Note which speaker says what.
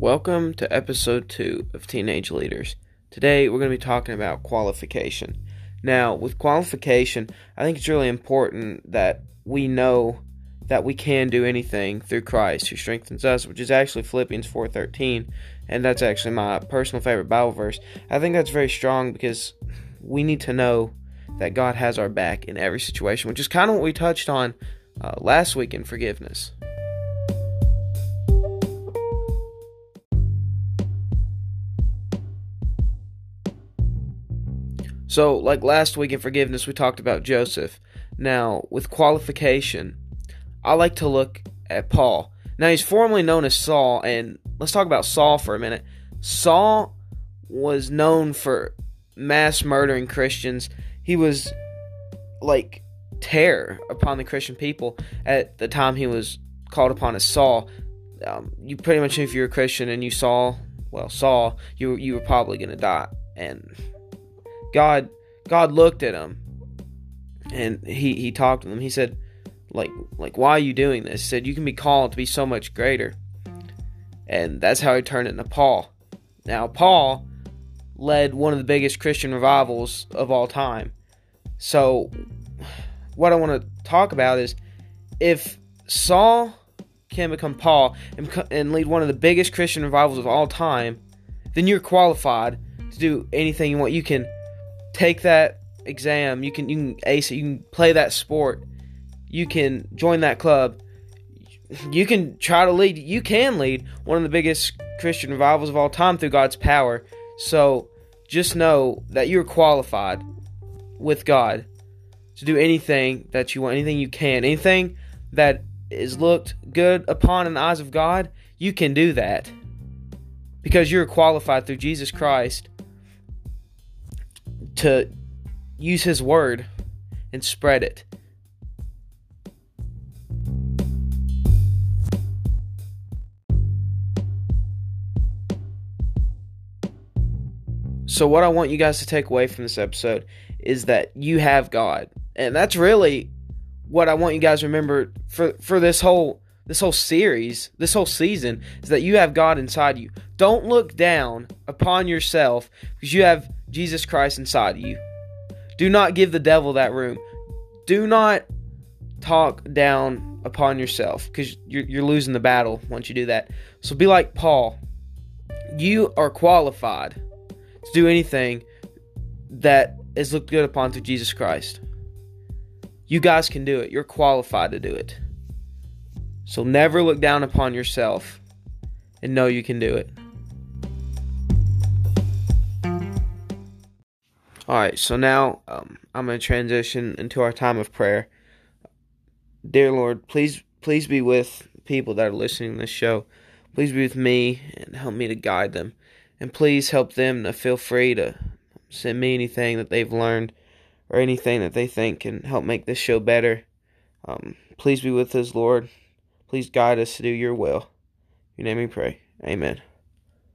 Speaker 1: Welcome to episode 2 of Teenage Leaders. Today we're going to be talking about qualification. Now, with qualification, I think it's really important that we know that we can do anything through Christ who strengthens us, which is actually Philippians 4:13, and that's actually my personal favorite Bible verse. I think that's very strong because we need to know that God has our back in every situation, which is kind of what we touched on uh, last week in forgiveness. So, like last week in forgiveness, we talked about Joseph. Now, with qualification, I like to look at Paul. Now, he's formerly known as Saul, and let's talk about Saul for a minute. Saul was known for mass murdering Christians. He was like terror upon the Christian people at the time he was called upon as Saul. Um, you pretty much, if you're a Christian and you saw, well, Saul, you you were probably gonna die, and God God looked at him and he he talked to him. He said, like like why are you doing this? He said you can be called to be so much greater. And that's how he turned it into Paul. Now Paul led one of the biggest Christian revivals of all time. So what I want to talk about is if Saul can become Paul and, and lead one of the biggest Christian revivals of all time, then you're qualified to do anything you want. You can take that exam. You can you can ace it. You can play that sport. You can join that club. You can try to lead. You can lead one of the biggest Christian revivals of all time through God's power. So just know that you're qualified with God to do anything that you want, anything you can, anything that is looked good upon in the eyes of God. You can do that because you're qualified through Jesus Christ to use his word and spread it. So, what I want you guys to take away from this episode is that you have God. And that's really what I want you guys to remember for, for this whole this whole series, this whole season, is that you have God inside you. Don't look down upon yourself because you have Jesus Christ inside of you. Do not give the devil that room. Do not talk down upon yourself because you're, you're losing the battle once you do that. So be like Paul. You are qualified to do anything that is looked good upon through Jesus Christ. You guys can do it. You're qualified to do it. So never look down upon yourself and know you can do it. All right, so now um, I'm going to transition into our time of prayer. Dear Lord, please please be with people that are listening to this show. Please be with me and help me to guide them. And please help them to feel free to send me anything that they've learned or anything that they think can help make this show better. Um, please be with us, Lord. Please guide us to do your will. In your name we pray. Amen.